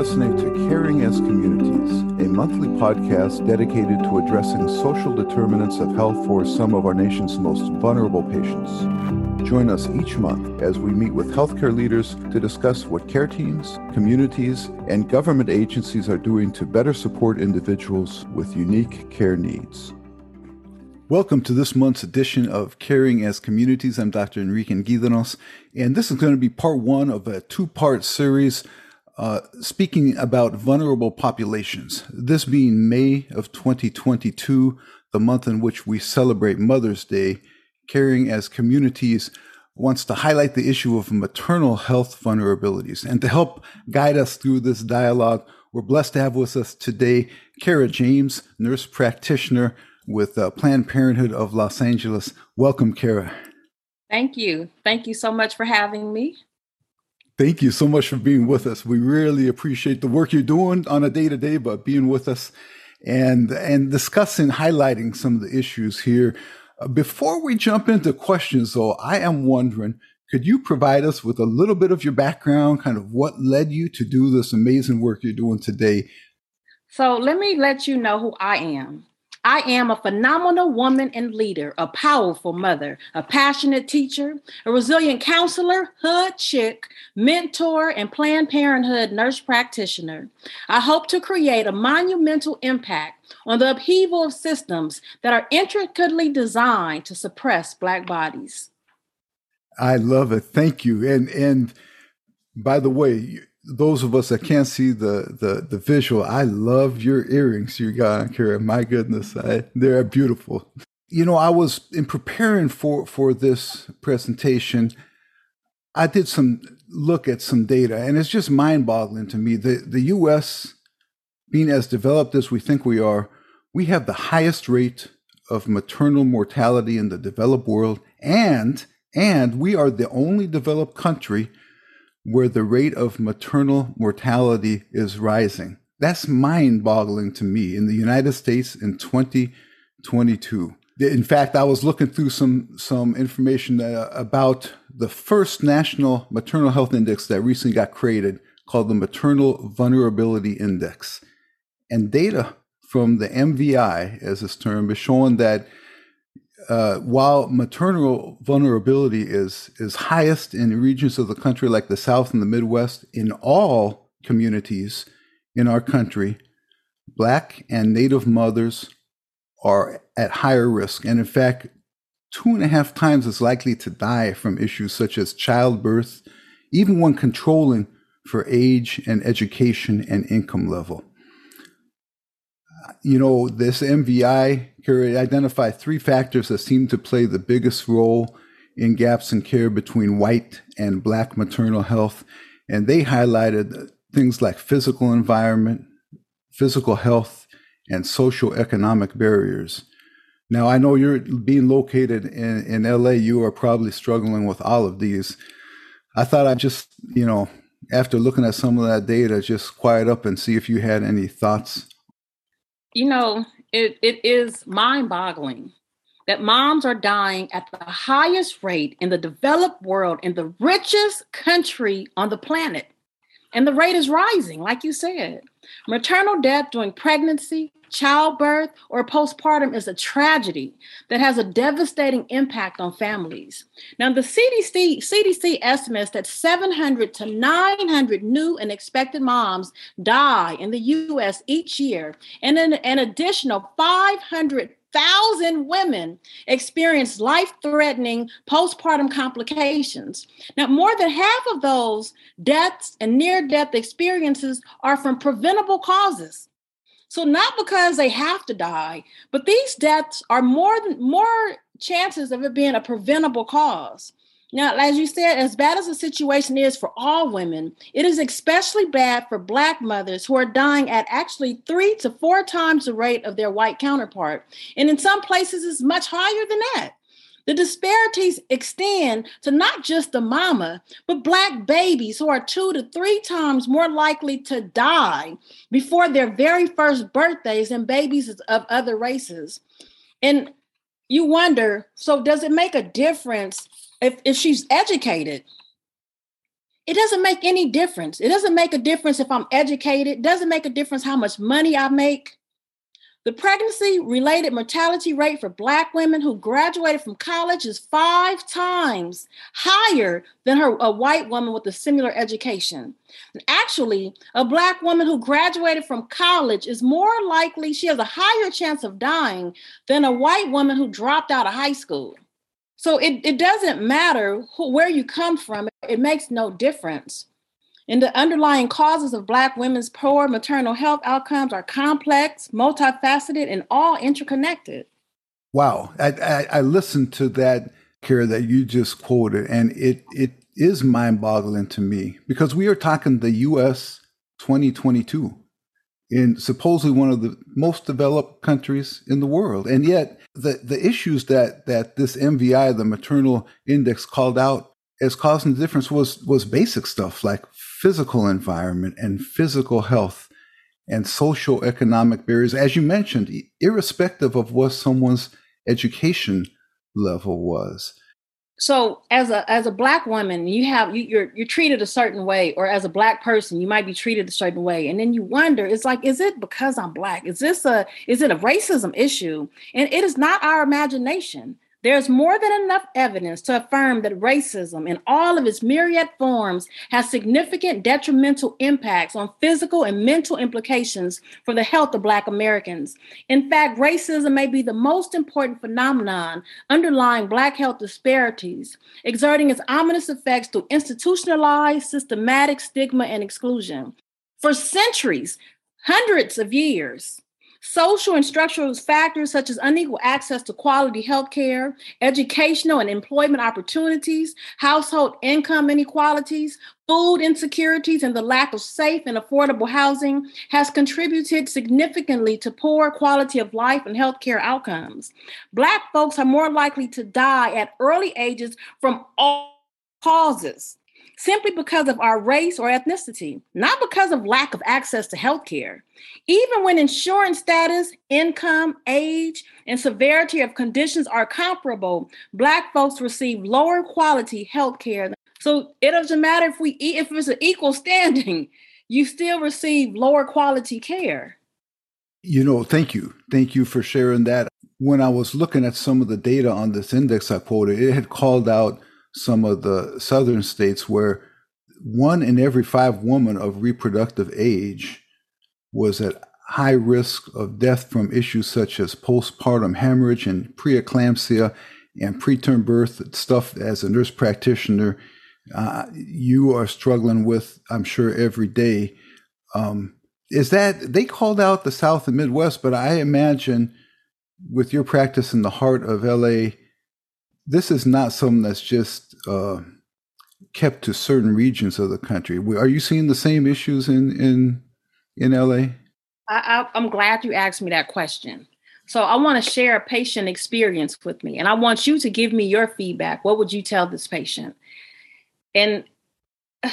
listening to Caring as Communities, a monthly podcast dedicated to addressing social determinants of health for some of our nation's most vulnerable patients. Join us each month as we meet with healthcare leaders to discuss what care teams, communities, and government agencies are doing to better support individuals with unique care needs. Welcome to this month's edition of Caring as Communities. I'm Dr. Enrique Enguidanos, and this is going to be part one of a two part series uh, speaking about vulnerable populations. This being May of 2022, the month in which we celebrate Mother's Day, Caring as Communities wants to highlight the issue of maternal health vulnerabilities. And to help guide us through this dialogue, we're blessed to have with us today Kara James, nurse practitioner with uh, Planned Parenthood of Los Angeles. Welcome, Kara. Thank you. Thank you so much for having me. Thank you so much for being with us. We really appreciate the work you're doing on a day to day, but being with us and and discussing, highlighting some of the issues here. Uh, before we jump into questions, though, I am wondering, could you provide us with a little bit of your background, kind of what led you to do this amazing work you're doing today? So let me let you know who I am. I am a phenomenal woman and leader, a powerful mother, a passionate teacher, a resilient counselor, hood chick, mentor, and Planned Parenthood nurse practitioner. I hope to create a monumental impact on the upheaval of systems that are intricately designed to suppress Black bodies. I love it. Thank you. And and by the way, those of us that can't see the the the visual, I love your earrings you got on, Kara. My goodness, I, they're beautiful. You know, I was in preparing for for this presentation. I did some look at some data, and it's just mind-boggling to me. The the U.S. being as developed as we think we are, we have the highest rate of maternal mortality in the developed world, and and we are the only developed country where the rate of maternal mortality is rising. That's mind boggling to me in the United States in 2022. In fact, I was looking through some, some information uh, about the first national maternal health index that recently got created called the Maternal Vulnerability Index. And data from the MVI, as it's termed, is showing that uh, while maternal vulnerability is is highest in regions of the country like the South and the Midwest, in all communities in our country, Black and Native mothers are at higher risk, and in fact, two and a half times as likely to die from issues such as childbirth, even when controlling for age and education and income level you know, this MVI can identified three factors that seem to play the biggest role in gaps in care between white and black maternal health. And they highlighted things like physical environment, physical health, and social economic barriers. Now, I know you're being located in, in LA, you are probably struggling with all of these. I thought I'd just, you know, after looking at some of that data, just quiet up and see if you had any thoughts you know, it, it is mind boggling that moms are dying at the highest rate in the developed world, in the richest country on the planet. And the rate is rising, like you said. Maternal death during pregnancy, childbirth, or postpartum is a tragedy that has a devastating impact on families. Now, the CDC, CDC estimates that 700 to 900 new and expected moms die in the US each year, and an, an additional 500 thousand women experience life-threatening postpartum complications. Now, more than half of those deaths and near-death experiences are from preventable causes. So not because they have to die, but these deaths are more than more chances of it being a preventable cause. Now, as you said, as bad as the situation is for all women, it is especially bad for Black mothers who are dying at actually three to four times the rate of their white counterpart. And in some places, it's much higher than that. The disparities extend to not just the mama, but Black babies who are two to three times more likely to die before their very first birthdays than babies of other races. And you wonder so, does it make a difference if, if she's educated? it doesn't make any difference. It doesn't make a difference if I'm educated, it doesn't make a difference how much money I make. The pregnancy related mortality rate for Black women who graduated from college is five times higher than her, a white woman with a similar education. And actually, a Black woman who graduated from college is more likely, she has a higher chance of dying than a white woman who dropped out of high school. So it, it doesn't matter who, where you come from, it makes no difference. And the underlying causes of Black women's poor maternal health outcomes are complex, multifaceted, and all interconnected. Wow. I, I, I listened to that, Kara, that you just quoted, and it, it is mind boggling to me because we are talking the US 2022 in supposedly one of the most developed countries in the world. And yet the, the issues that, that this MVI, the maternal index called out as causing the difference was, was basic stuff like physical environment and physical health and social economic barriers, as you mentioned, irrespective of what someone's education level was. So, as a as a black woman, you have you, you're you're treated a certain way, or as a black person, you might be treated a certain way, and then you wonder, it's like, is it because I'm black? Is this a is it a racism issue? And it is not our imagination. There's more than enough evidence to affirm that racism, in all of its myriad forms, has significant detrimental impacts on physical and mental implications for the health of Black Americans. In fact, racism may be the most important phenomenon underlying Black health disparities, exerting its ominous effects through institutionalized, systematic stigma and exclusion. For centuries, hundreds of years, Social and structural factors such as unequal access to quality health care, educational and employment opportunities, household income inequalities, food insecurities, and the lack of safe and affordable housing has contributed significantly to poor quality of life and healthcare outcomes. Black folks are more likely to die at early ages from all causes simply because of our race or ethnicity, not because of lack of access to health care. Even when insurance status, income, age, and severity of conditions are comparable, Black folks receive lower quality health care. So it doesn't matter if we if it's an equal standing, you still receive lower quality care. You know, thank you. Thank you for sharing that. When I was looking at some of the data on this index I quoted, it had called out some of the southern states where one in every five women of reproductive age was at high risk of death from issues such as postpartum hemorrhage and preeclampsia and preterm birth stuff as a nurse practitioner. Uh, you are struggling with i'm sure every day. Um, is that they called out the south and midwest but i imagine with your practice in the heart of la this is not something that's just uh, kept to certain regions of the country. Are you seeing the same issues in in in LA? I, am glad you asked me that question. So I want to share a patient experience with me, and I want you to give me your feedback. What would you tell this patient? And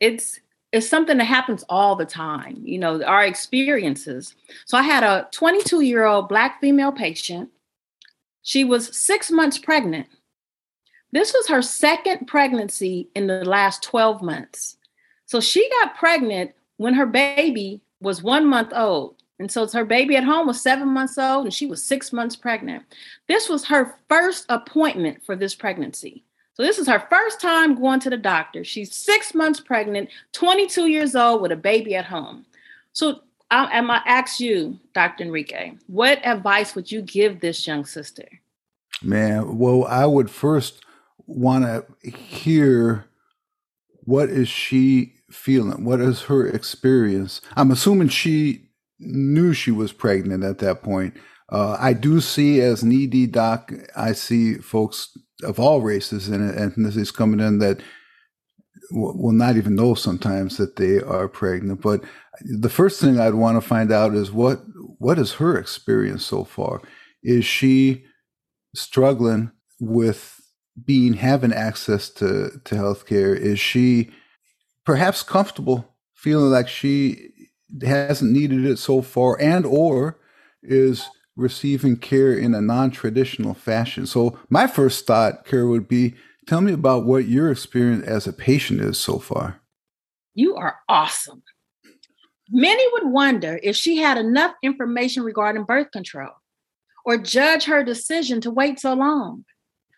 it's it's something that happens all the time. You know, our experiences. So I had a 22 year old black female patient she was six months pregnant. This was her second pregnancy in the last 12 months. So she got pregnant when her baby was one month old. And so her baby at home was seven months old and she was six months pregnant. This was her first appointment for this pregnancy. So this is her first time going to the doctor. She's six months pregnant, 22 years old with a baby at home. So I, am I ask you, Dr. Enrique, what advice would you give this young sister? Man, well, I would first want to hear what is she feeling? What is her experience? I'm assuming she knew she was pregnant at that point. Uh, I do see as an ED doc, I see folks of all races and ethnicities coming in that will not even know sometimes that they are pregnant. But the first thing I'd want to find out is what what is her experience so far? Is she struggling with being having access to to healthcare? Is she perhaps comfortable feeling like she hasn't needed it so far, and or is receiving care in a non-traditional fashion? So my first thought, care would be Tell me about what your experience as a patient is so far. You are awesome. Many would wonder if she had enough information regarding birth control or judge her decision to wait so long.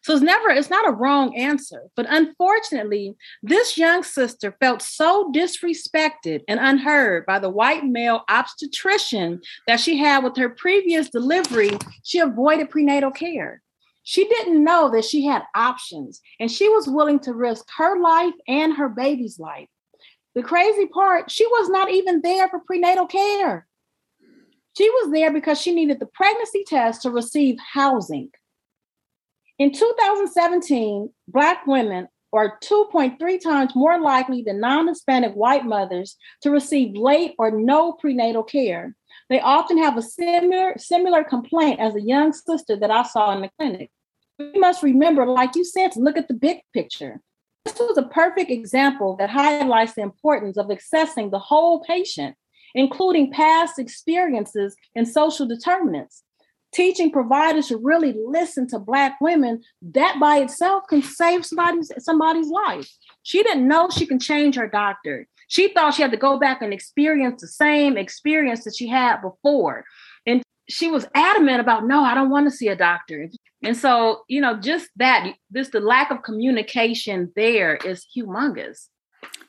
So it's never, it's not a wrong answer. But unfortunately, this young sister felt so disrespected and unheard by the white male obstetrician that she had with her previous delivery, she avoided prenatal care. She didn't know that she had options and she was willing to risk her life and her baby's life. The crazy part, she was not even there for prenatal care. She was there because she needed the pregnancy test to receive housing. In 2017, Black women are 2.3 times more likely than non Hispanic white mothers to receive late or no prenatal care. They often have a similar, similar complaint as a young sister that I saw in the clinic. We must remember, like you said, to look at the big picture. This was a perfect example that highlights the importance of accessing the whole patient, including past experiences and social determinants. Teaching providers to really listen to black women that by itself can save somebody's somebody's life. She didn't know she can change her doctor. She thought she had to go back and experience the same experience that she had before. And she was adamant about no i don't want to see a doctor and so you know just that this the lack of communication there is humongous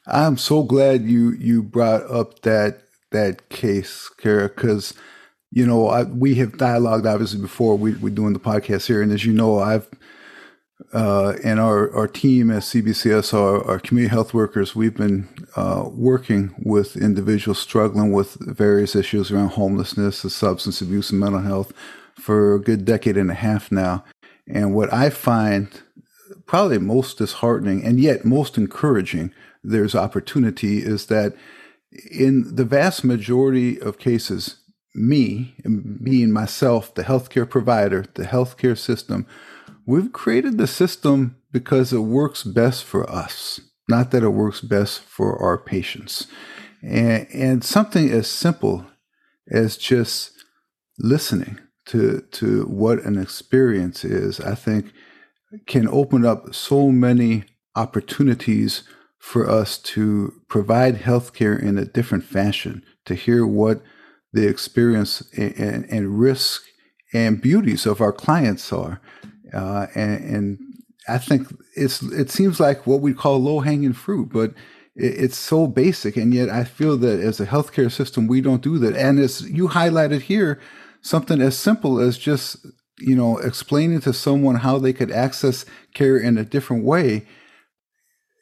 i'm so glad you you brought up that that case kara because you know, I, we have dialogued obviously before we, we're doing the podcast here. And as you know, I've, uh, and our, our team at CBCS, our, our community health workers, we've been uh, working with individuals struggling with various issues around homelessness, substance abuse, and mental health for a good decade and a half now. And what I find probably most disheartening and yet most encouraging, there's opportunity, is that in the vast majority of cases, me, being myself, the healthcare provider, the healthcare system, we've created the system because it works best for us, not that it works best for our patients. And, and something as simple as just listening to, to what an experience is, I think can open up so many opportunities for us to provide healthcare in a different fashion, to hear what the experience and, and risk and beauties of our clients are. Uh, and, and, I think it's it seems like what we call low hanging fruit, but it, it's so basic, and yet I feel that as a healthcare system we don't do that. And as you highlighted here, something as simple as just you know explaining to someone how they could access care in a different way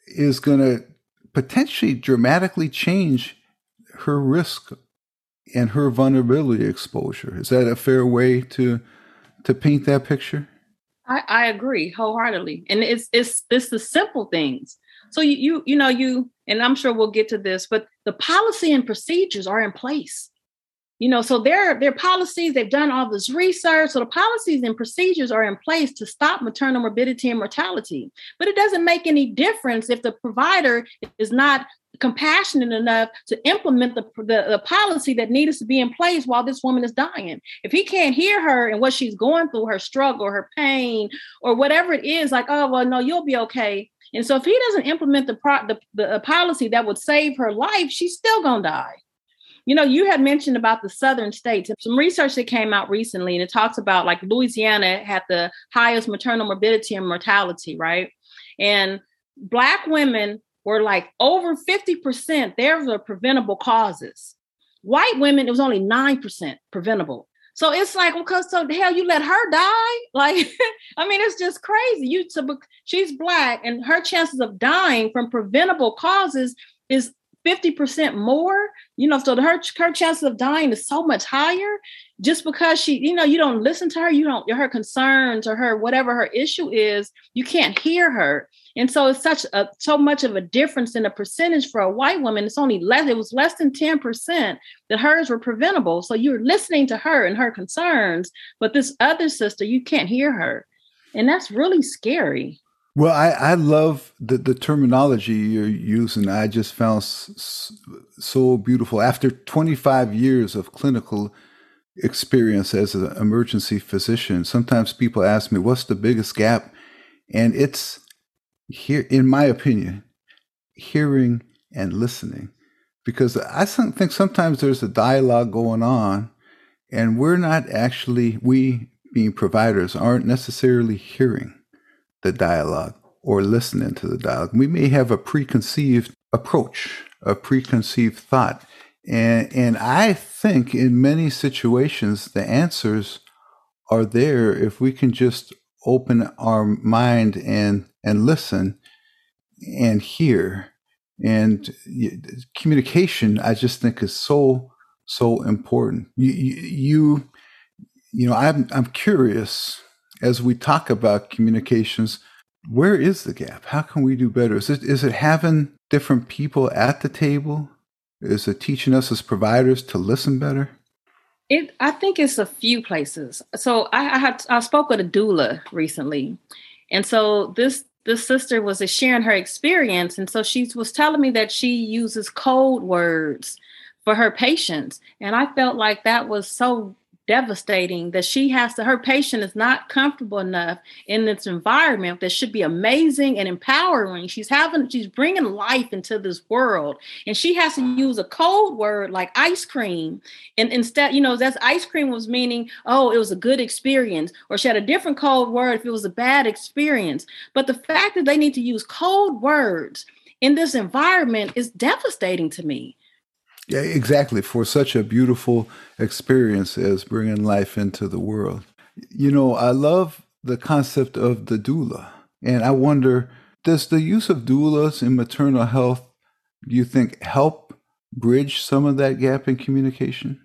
is going to potentially dramatically change her risk and her vulnerability exposure. Is that a fair way to to paint that picture? I, I agree wholeheartedly. And it's it's it's the simple things. So you you you know you and I'm sure we'll get to this, but the policy and procedures are in place. You know, so their their policies, they've done all this research. So the policies and procedures are in place to stop maternal morbidity and mortality. But it doesn't make any difference if the provider is not compassionate enough to implement the, the, the, policy that needs to be in place while this woman is dying. If he can't hear her and what she's going through, her struggle, her pain, or whatever it is, like, oh, well, no, you'll be okay. And so if he doesn't implement the, pro- the, the policy that would save her life, she's still going to die. You know, you had mentioned about the southern states. Some research that came out recently, and it talks about like Louisiana had the highest maternal morbidity and mortality, right? And Black women were like over 50%, there were preventable causes. White women, it was only 9% preventable. So it's like, well, cause so the hell you let her die? Like, I mean, it's just crazy. You so she's black and her chances of dying from preventable causes is 50% more. You know, so her her chances of dying is so much higher just because she, you know, you don't listen to her, you don't her concerns or her whatever her issue is, you can't hear her. And so it's such a so much of a difference in the percentage for a white woman. It's only less, it was less than 10% that hers were preventable. So you're listening to her and her concerns, but this other sister, you can't hear her. And that's really scary. Well, I, I love the, the terminology you're using. I just found so beautiful. After 25 years of clinical experience as an emergency physician, sometimes people ask me, what's the biggest gap? And it's here, in my opinion, hearing and listening. Because I think sometimes there's a dialogue going on, and we're not actually, we being providers, aren't necessarily hearing the dialogue or listening to the dialogue. We may have a preconceived approach, a preconceived thought. And, and I think in many situations, the answers are there if we can just open our mind and, and listen and hear. And communication, I just think is so, so important. You, you, you know, I'm, I'm curious as we talk about communications, where is the gap? How can we do better? Is it, is it having different people at the table? Is it teaching us as providers to listen better? It, I think it's a few places. So I, I had I spoke with a doula recently, and so this this sister was sharing her experience, and so she was telling me that she uses code words for her patients, and I felt like that was so devastating that she has to her patient is not comfortable enough in this environment that should be amazing and empowering. She's having she's bringing life into this world. And she has to use a code word like ice cream. And instead you know that's ice cream was meaning oh it was a good experience. Or she had a different code word if it was a bad experience. But the fact that they need to use code words in this environment is devastating to me yeah, exactly. For such a beautiful experience as bringing life into the world. You know, I love the concept of the doula. And I wonder does the use of doulas in maternal health, do you think, help bridge some of that gap in communication?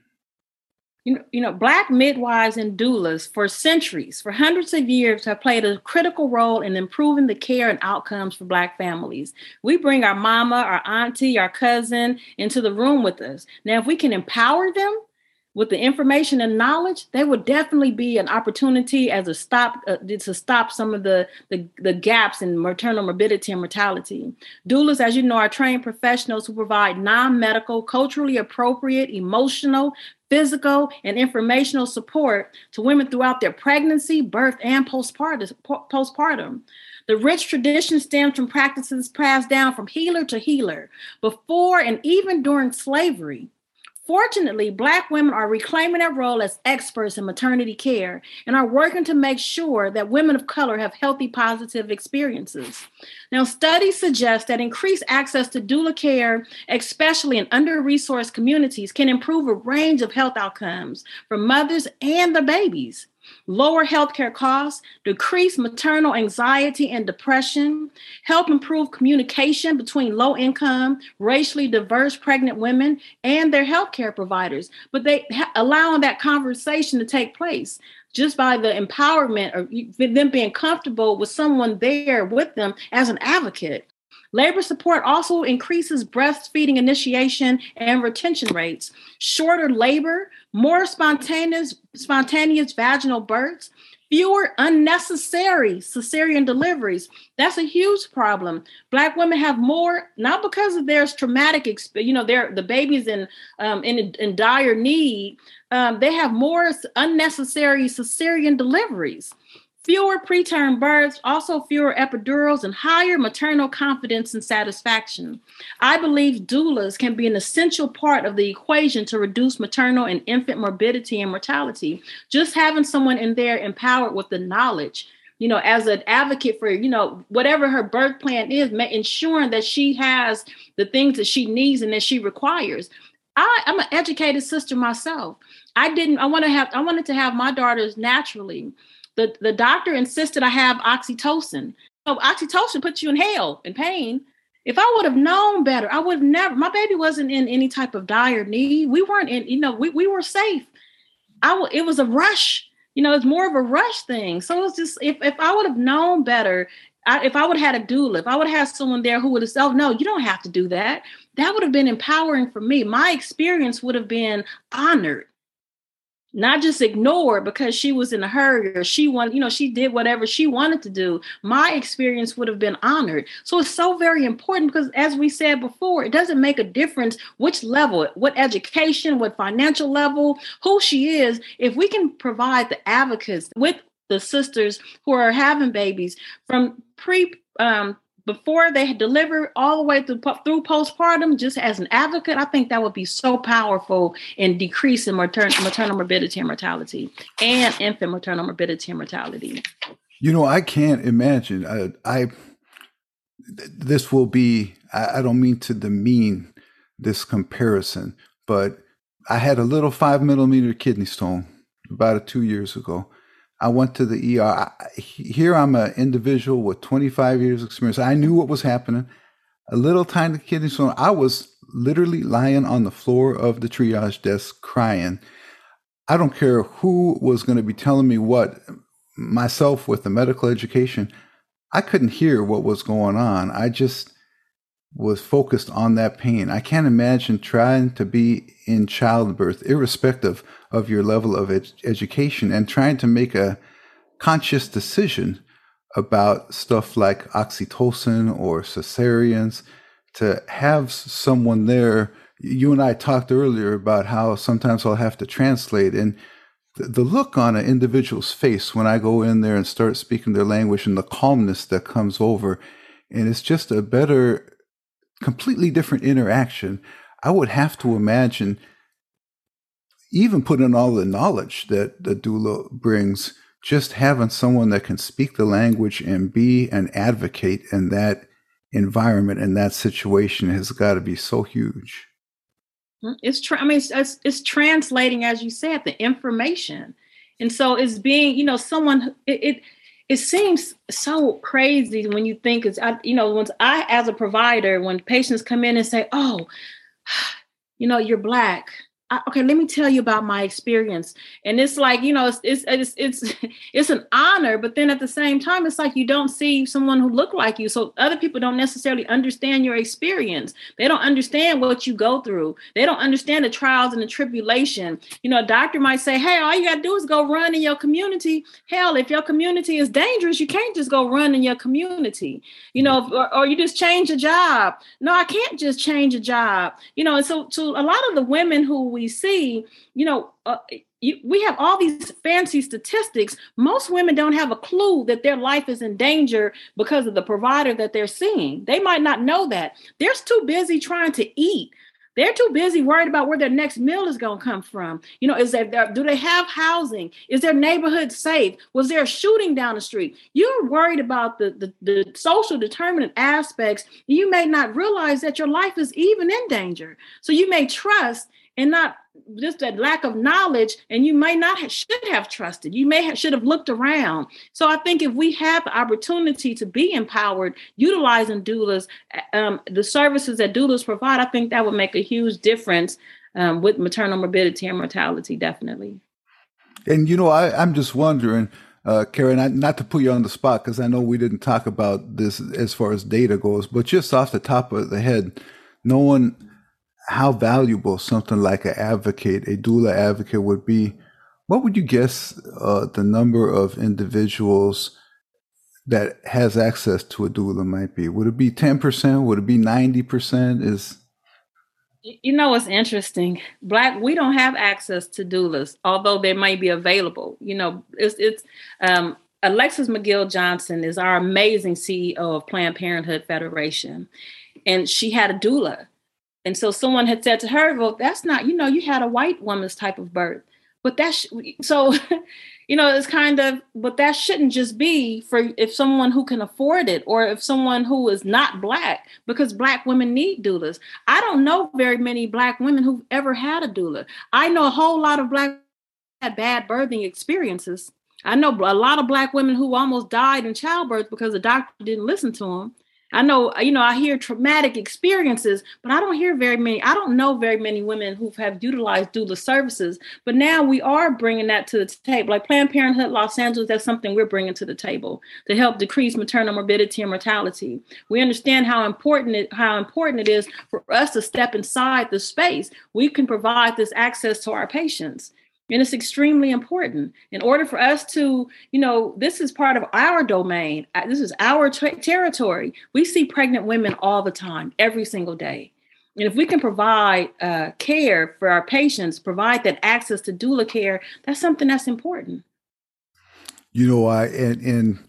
You know, you know, black midwives and doulas for centuries, for hundreds of years, have played a critical role in improving the care and outcomes for black families. We bring our mama, our auntie, our cousin into the room with us. Now, if we can empower them with the information and knowledge, there would definitely be an opportunity as a stop uh, to stop some of the, the, the gaps in maternal morbidity and mortality. Doulas, as you know, are trained professionals who provide non-medical, culturally appropriate, emotional, physical, and informational support to women throughout their pregnancy, birth, and postpartum. The rich tradition stems from practices passed down from healer to healer before and even during slavery. Fortunately, Black women are reclaiming their role as experts in maternity care and are working to make sure that women of color have healthy, positive experiences. Now, studies suggest that increased access to doula care, especially in under resourced communities, can improve a range of health outcomes for mothers and the babies lower healthcare costs, decrease maternal anxiety and depression, help improve communication between low income, racially diverse pregnant women and their healthcare providers. But they ha- allowing that conversation to take place just by the empowerment or them being comfortable with someone there with them as an advocate. Labor support also increases breastfeeding initiation and retention rates. Shorter labor, more spontaneous, spontaneous vaginal births, fewer unnecessary cesarean deliveries. That's a huge problem. Black women have more, not because of their traumatic, experience, you know, they're the babies in um, in, in dire need. Um, they have more unnecessary cesarean deliveries fewer preterm births, also fewer epidurals, and higher maternal confidence and satisfaction. I believe doulas can be an essential part of the equation to reduce maternal and infant morbidity and mortality. Just having someone in there empowered with the knowledge you know, as an advocate for, you know, whatever her birth plan is, ensuring that she has the things that she needs and that she requires. I, I'm an educated sister myself. I didn't, I want to have, I wanted to have my daughters naturally the, the doctor insisted I have oxytocin. So oxytocin puts you in hell in pain. If I would have known better, I would have never. My baby wasn't in any type of dire need. We weren't in, you know, we, we were safe. I w- it was a rush. You know, it's more of a rush thing. So it's just if if I would have known better, I, if I would have had a doula, if I would have had someone there who would have said, "Oh no, you don't have to do that," that would have been empowering for me. My experience would have been honored not just ignored because she was in a hurry or she wanted, you know, she did whatever she wanted to do. My experience would have been honored. So it's so very important because, as we said before, it doesn't make a difference which level, what education, what financial level, who she is. If we can provide the advocates with the sisters who are having babies from pre um, before they deliver all the way through, through postpartum, just as an advocate, I think that would be so powerful in decreasing maternal, maternal morbidity and mortality and infant maternal morbidity and mortality. You know, I can't imagine. I, I this will be. I, I don't mean to demean this comparison, but I had a little five millimeter kidney stone about two years ago. I went to the ER. Here I'm an individual with 25 years experience. I knew what was happening. A little tiny kidney stone. I was literally lying on the floor of the triage desk crying. I don't care who was going to be telling me what, myself with the medical education, I couldn't hear what was going on. I just was focused on that pain. I can't imagine trying to be in childbirth, irrespective of your level of ed- education, and trying to make a conscious decision about stuff like oxytocin or cesareans to have someone there. You and I talked earlier about how sometimes I'll have to translate and the look on an individual's face when I go in there and start speaking their language and the calmness that comes over. And it's just a better completely different interaction. I would have to imagine, even put in all the knowledge that the doula brings, just having someone that can speak the language and be an advocate in that environment and that situation has got to be so huge. Hmm, it's, tra- I mean, it's, it's, it's translating, as you said, the information. And so it's being, you know, someone, it, it it seems so crazy when you think it's you know once i as a provider when patients come in and say oh you know you're black I, okay, let me tell you about my experience. And it's like, you know, it's, it's, it's, it's, it's, an honor, but then at the same time, it's like you don't see someone who look like you. So other people don't necessarily understand your experience. They don't understand what you go through. They don't understand the trials and the tribulation. You know, a doctor might say, Hey, all you got to do is go run in your community. Hell, if your community is dangerous, you can't just go run in your community, you know, or, or you just change a job. No, I can't just change a job, you know, and so to a lot of the women who we see, you know, uh, you, we have all these fancy statistics. Most women don't have a clue that their life is in danger because of the provider that they're seeing. They might not know that. They're too busy trying to eat. They're too busy worried about where their next meal is going to come from. You know, is there do they have housing? Is their neighborhood safe? Was there a shooting down the street? You're worried about the, the, the social determinant aspects. You may not realize that your life is even in danger. So you may trust and not just that lack of knowledge and you may not have, should have trusted. You may have should have looked around. So i think if we have the opportunity to be empowered utilizing doulas um, the services that doulas provide i think that would make a huge difference um, with maternal morbidity and mortality definitely. And you know I, i'm just wondering uh, Karen, I, not to put you on the spot because I know we didn't talk about this as far as data goes, but just off the top of the head, no one how valuable something like an advocate, a doula advocate would be, what would you guess uh, the number of individuals that has access to a doula might be? Would it be 10%? Would it be 90%? Is you know what's interesting? Black, we don't have access to doulas, although they might be available. You know, it's it's um, Alexis McGill Johnson is our amazing CEO of Planned Parenthood Federation, and she had a doula and so someone had said to her, well, that's not, you know, you had a white woman's type of birth. But that's so, you know, it's kind of, but that shouldn't just be for if someone who can afford it or if someone who is not black, because black women need doulas. I don't know very many black women who've ever had a doula. I know a whole lot of black had bad birthing experiences. I know a lot of black women who almost died in childbirth because the doctor didn't listen to them. I know, you know, I hear traumatic experiences, but I don't hear very many. I don't know very many women who have utilized doula services. But now we are bringing that to the table. Like Planned Parenthood Los Angeles, that's something we're bringing to the table to help decrease maternal morbidity and mortality. We understand how important it how important it is for us to step inside the space. We can provide this access to our patients and it's extremely important. In order for us to you know this is part of our domain. Uh, this is our ter- territory. We see pregnant women all the time every single day. And if we can provide uh, care for our patients provide that access to doula care that's something that's important. You know i and, and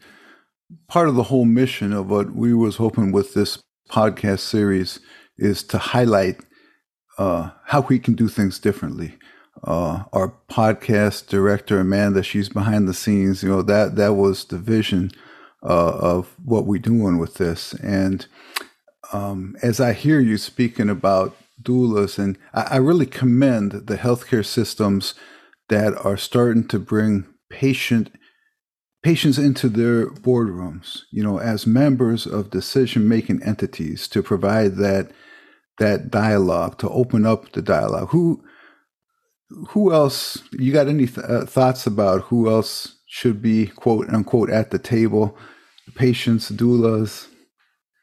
part of the whole mission of what we was hoping with this podcast series is to highlight uh, how we can do things differently. Uh, our podcast director Amanda, she's behind the scenes. You know that that was the vision uh, of what we're doing with this. And um, as I hear you speaking about doulas, and I, I really commend the healthcare systems that are starting to bring patient patients into their boardrooms, you know, as members of decision making entities to provide that that dialogue, to open up the dialogue. Who who else? You got any th- uh, thoughts about who else should be quote unquote at the table? Patients, doulas.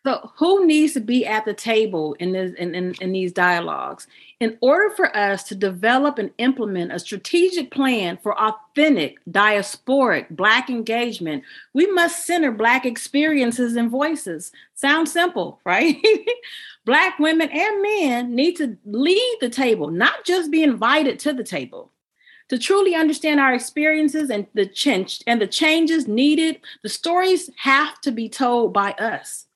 So, who needs to be at the table in this in, in, in, these dialogues? In order for us to develop and implement a strategic plan for authentic diasporic Black engagement, we must center Black experiences and voices. Sounds simple, right? Black women and men need to lead the table, not just be invited to the table. To truly understand our experiences and the change and the changes needed, the stories have to be told by us.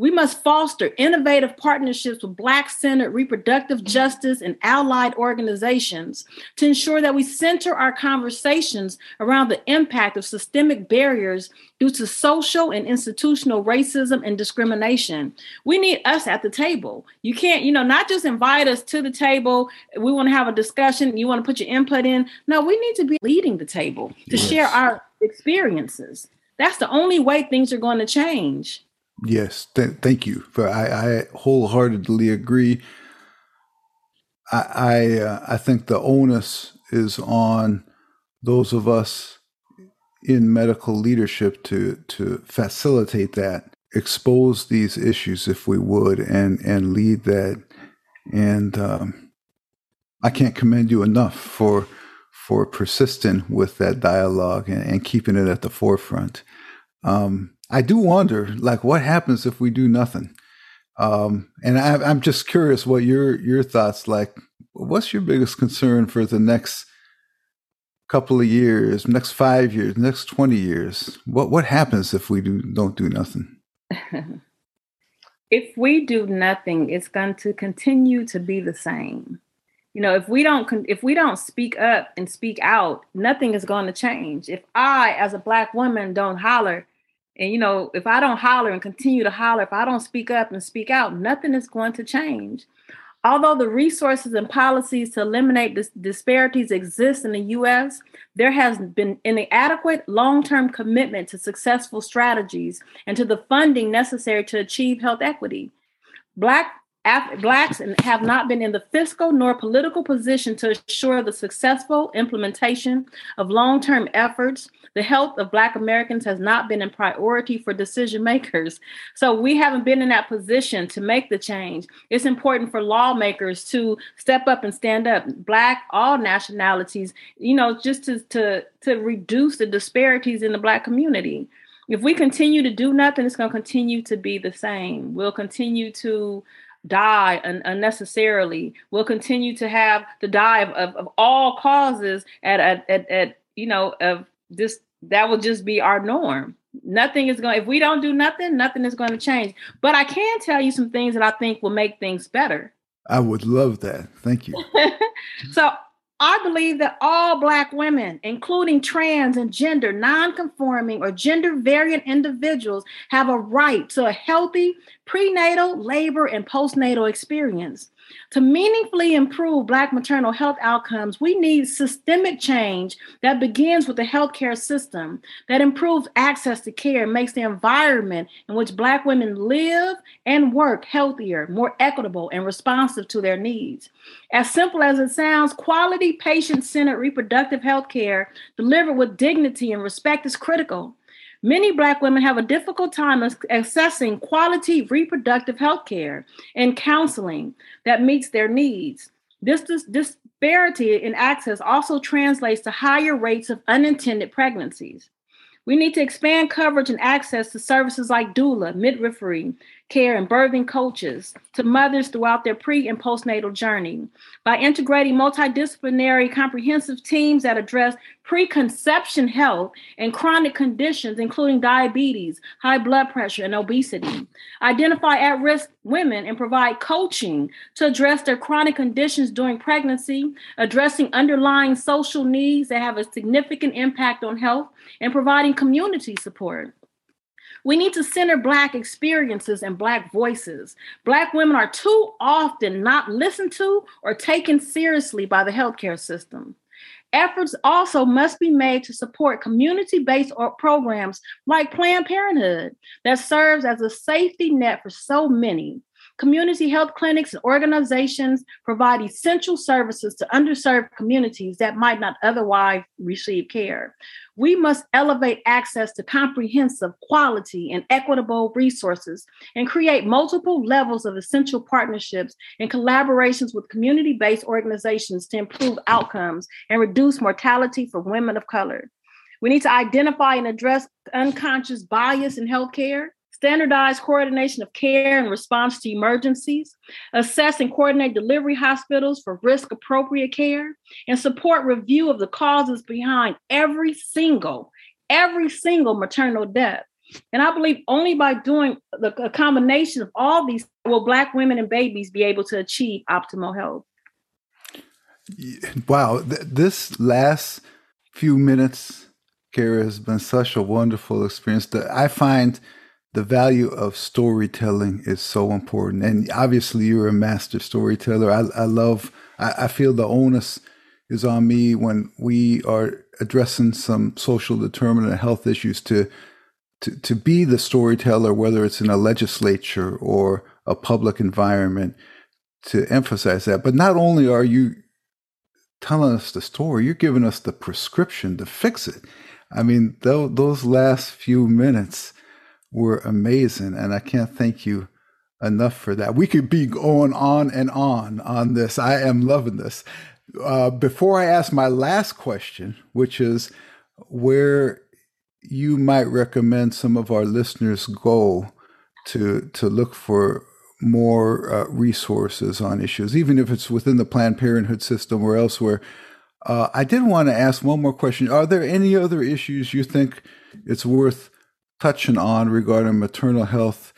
We must foster innovative partnerships with Black centered reproductive justice and allied organizations to ensure that we center our conversations around the impact of systemic barriers due to social and institutional racism and discrimination. We need us at the table. You can't, you know, not just invite us to the table. We want to have a discussion. You want to put your input in. No, we need to be leading the table to yes. share our experiences. That's the only way things are going to change. Yes, th- thank you. For I, I wholeheartedly agree. I I, uh, I think the onus is on those of us in medical leadership to to facilitate that, expose these issues if we would, and and lead that. And um, I can't commend you enough for for persisting with that dialogue and, and keeping it at the forefront. Um, I do wonder, like, what happens if we do nothing? Um, and I, am just curious what your your thoughts like. What's your biggest concern for the next couple of years, next five years, next twenty years? What what happens if we do don't do nothing? if we do nothing, it's going to continue to be the same. You know, if we don't if we don't speak up and speak out, nothing is going to change. If I, as a black woman, don't holler, and you know, if I don't holler and continue to holler, if I don't speak up and speak out, nothing is going to change. Although the resources and policies to eliminate dis- disparities exist in the US, there has been inadequate long term commitment to successful strategies and to the funding necessary to achieve health equity. Black Af- blacks have not been in the fiscal nor political position to assure the successful implementation of long term efforts. The health of Black Americans has not been a priority for decision makers. So we haven't been in that position to make the change. It's important for lawmakers to step up and stand up, Black, all nationalities, you know, just to, to, to reduce the disparities in the Black community. If we continue to do nothing, it's going to continue to be the same. We'll continue to die un- unnecessarily. We'll continue to have the die of, of, of all causes at, at, at, at, you know, of this, that will just be our norm. Nothing is going, if we don't do nothing, nothing is going to change. But I can tell you some things that I think will make things better. I would love that. Thank you. so I believe that all Black women, including trans and gender nonconforming or gender variant individuals, have a right to a healthy prenatal, labor, and postnatal experience. To meaningfully improve Black maternal health outcomes, we need systemic change that begins with the healthcare system that improves access to care and makes the environment in which Black women live and work healthier, more equitable, and responsive to their needs. As simple as it sounds, quality patient centered reproductive health care delivered with dignity and respect is critical. Many Black women have a difficult time accessing quality reproductive health care and counseling that meets their needs. This, this disparity in access also translates to higher rates of unintended pregnancies. We need to expand coverage and access to services like doula, midwifery, care, and birthing coaches to mothers throughout their pre and postnatal journey by integrating multidisciplinary comprehensive teams that address preconception health and chronic conditions, including diabetes, high blood pressure, and obesity. Identify at risk women and provide coaching to address their chronic conditions during pregnancy, addressing underlying social needs that have a significant impact on health, and providing community support. We need to center Black experiences and Black voices. Black women are too often not listened to or taken seriously by the healthcare system. Efforts also must be made to support community based programs like Planned Parenthood that serves as a safety net for so many. Community health clinics and organizations provide essential services to underserved communities that might not otherwise receive care. We must elevate access to comprehensive, quality, and equitable resources and create multiple levels of essential partnerships and collaborations with community based organizations to improve outcomes and reduce mortality for women of color. We need to identify and address unconscious bias in healthcare standardized coordination of care and response to emergencies, assess and coordinate delivery hospitals for risk appropriate care, and support review of the causes behind every single, every single maternal death. And I believe only by doing the a combination of all these will Black women and babies be able to achieve optimal health. Wow, this last few minutes, Kara, has been such a wonderful experience that I find the value of storytelling is so important. And obviously, you're a master storyteller. I, I love, I, I, feel the onus is on me when we are addressing some social determinant of health issues to, to, to be the storyteller, whether it's in a legislature or a public environment, to emphasize that. But not only are you telling us the story, you're giving us the prescription to fix it. I mean, th- those last few minutes were amazing. And I can't thank you enough for that. We could be going on and on on this. I am loving this. Uh, before I ask my last question, which is where you might recommend some of our listeners go to to look for more uh, resources on issues, even if it's within the Planned Parenthood system or elsewhere. Uh, I did want to ask one more question. Are there any other issues you think it's worth touching on regarding maternal health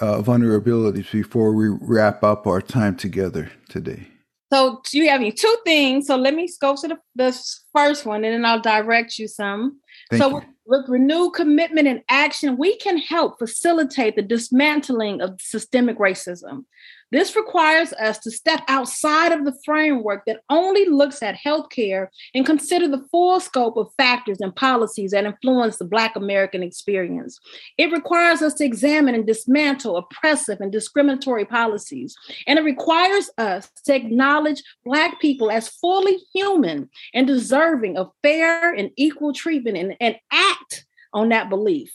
uh, vulnerabilities before we wrap up our time together today? So you have me two things. So let me go to the, the first one, and then I'll direct you some. Thank so you. With, with renewed commitment and action, we can help facilitate the dismantling of systemic racism. This requires us to step outside of the framework that only looks at healthcare and consider the full scope of factors and policies that influence the Black American experience. It requires us to examine and dismantle oppressive and discriminatory policies. And it requires us to acknowledge Black people as fully human and deserving of fair and equal treatment and, and act on that belief.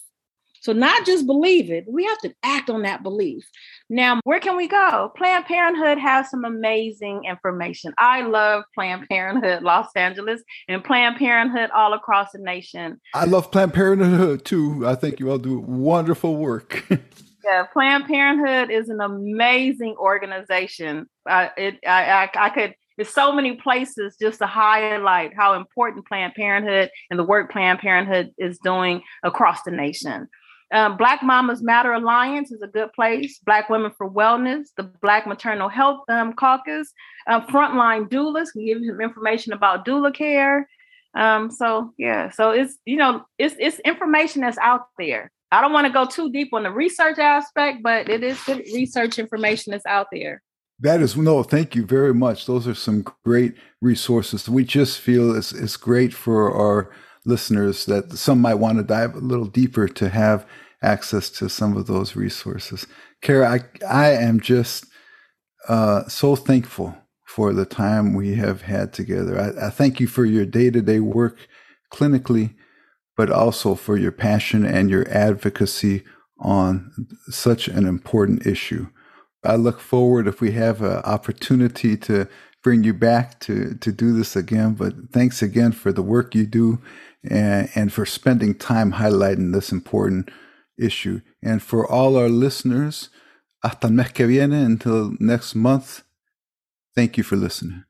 So, not just believe it, we have to act on that belief. Now, where can we go? Planned Parenthood has some amazing information. I love Planned Parenthood Los Angeles and Planned Parenthood all across the nation. I love Planned Parenthood too. I think you all do wonderful work. yeah, Planned Parenthood is an amazing organization. Uh, it, I, I, I could there's so many places just to highlight how important Planned Parenthood and the work Planned Parenthood is doing across the nation. Um, Black Mamas Matter Alliance is a good place. Black Women for Wellness, the Black Maternal Health um, Caucus, uh, Frontline Doulas can give you information about doula care. Um, so yeah, so it's you know it's it's information that's out there. I don't want to go too deep on the research aspect, but it is good research information that's out there. That is no, thank you very much. Those are some great resources. We just feel it's it's great for our listeners that some might want to dive a little deeper to have access to some of those resources. Kara, I, I am just uh, so thankful for the time we have had together. I, I thank you for your day to day work clinically, but also for your passion and your advocacy on such an important issue. I look forward if we have an opportunity to bring you back to to do this again. But thanks again for the work you do and, and for spending time highlighting this important issue. And for all our listeners, hasta el mes que viene, until next month, thank you for listening.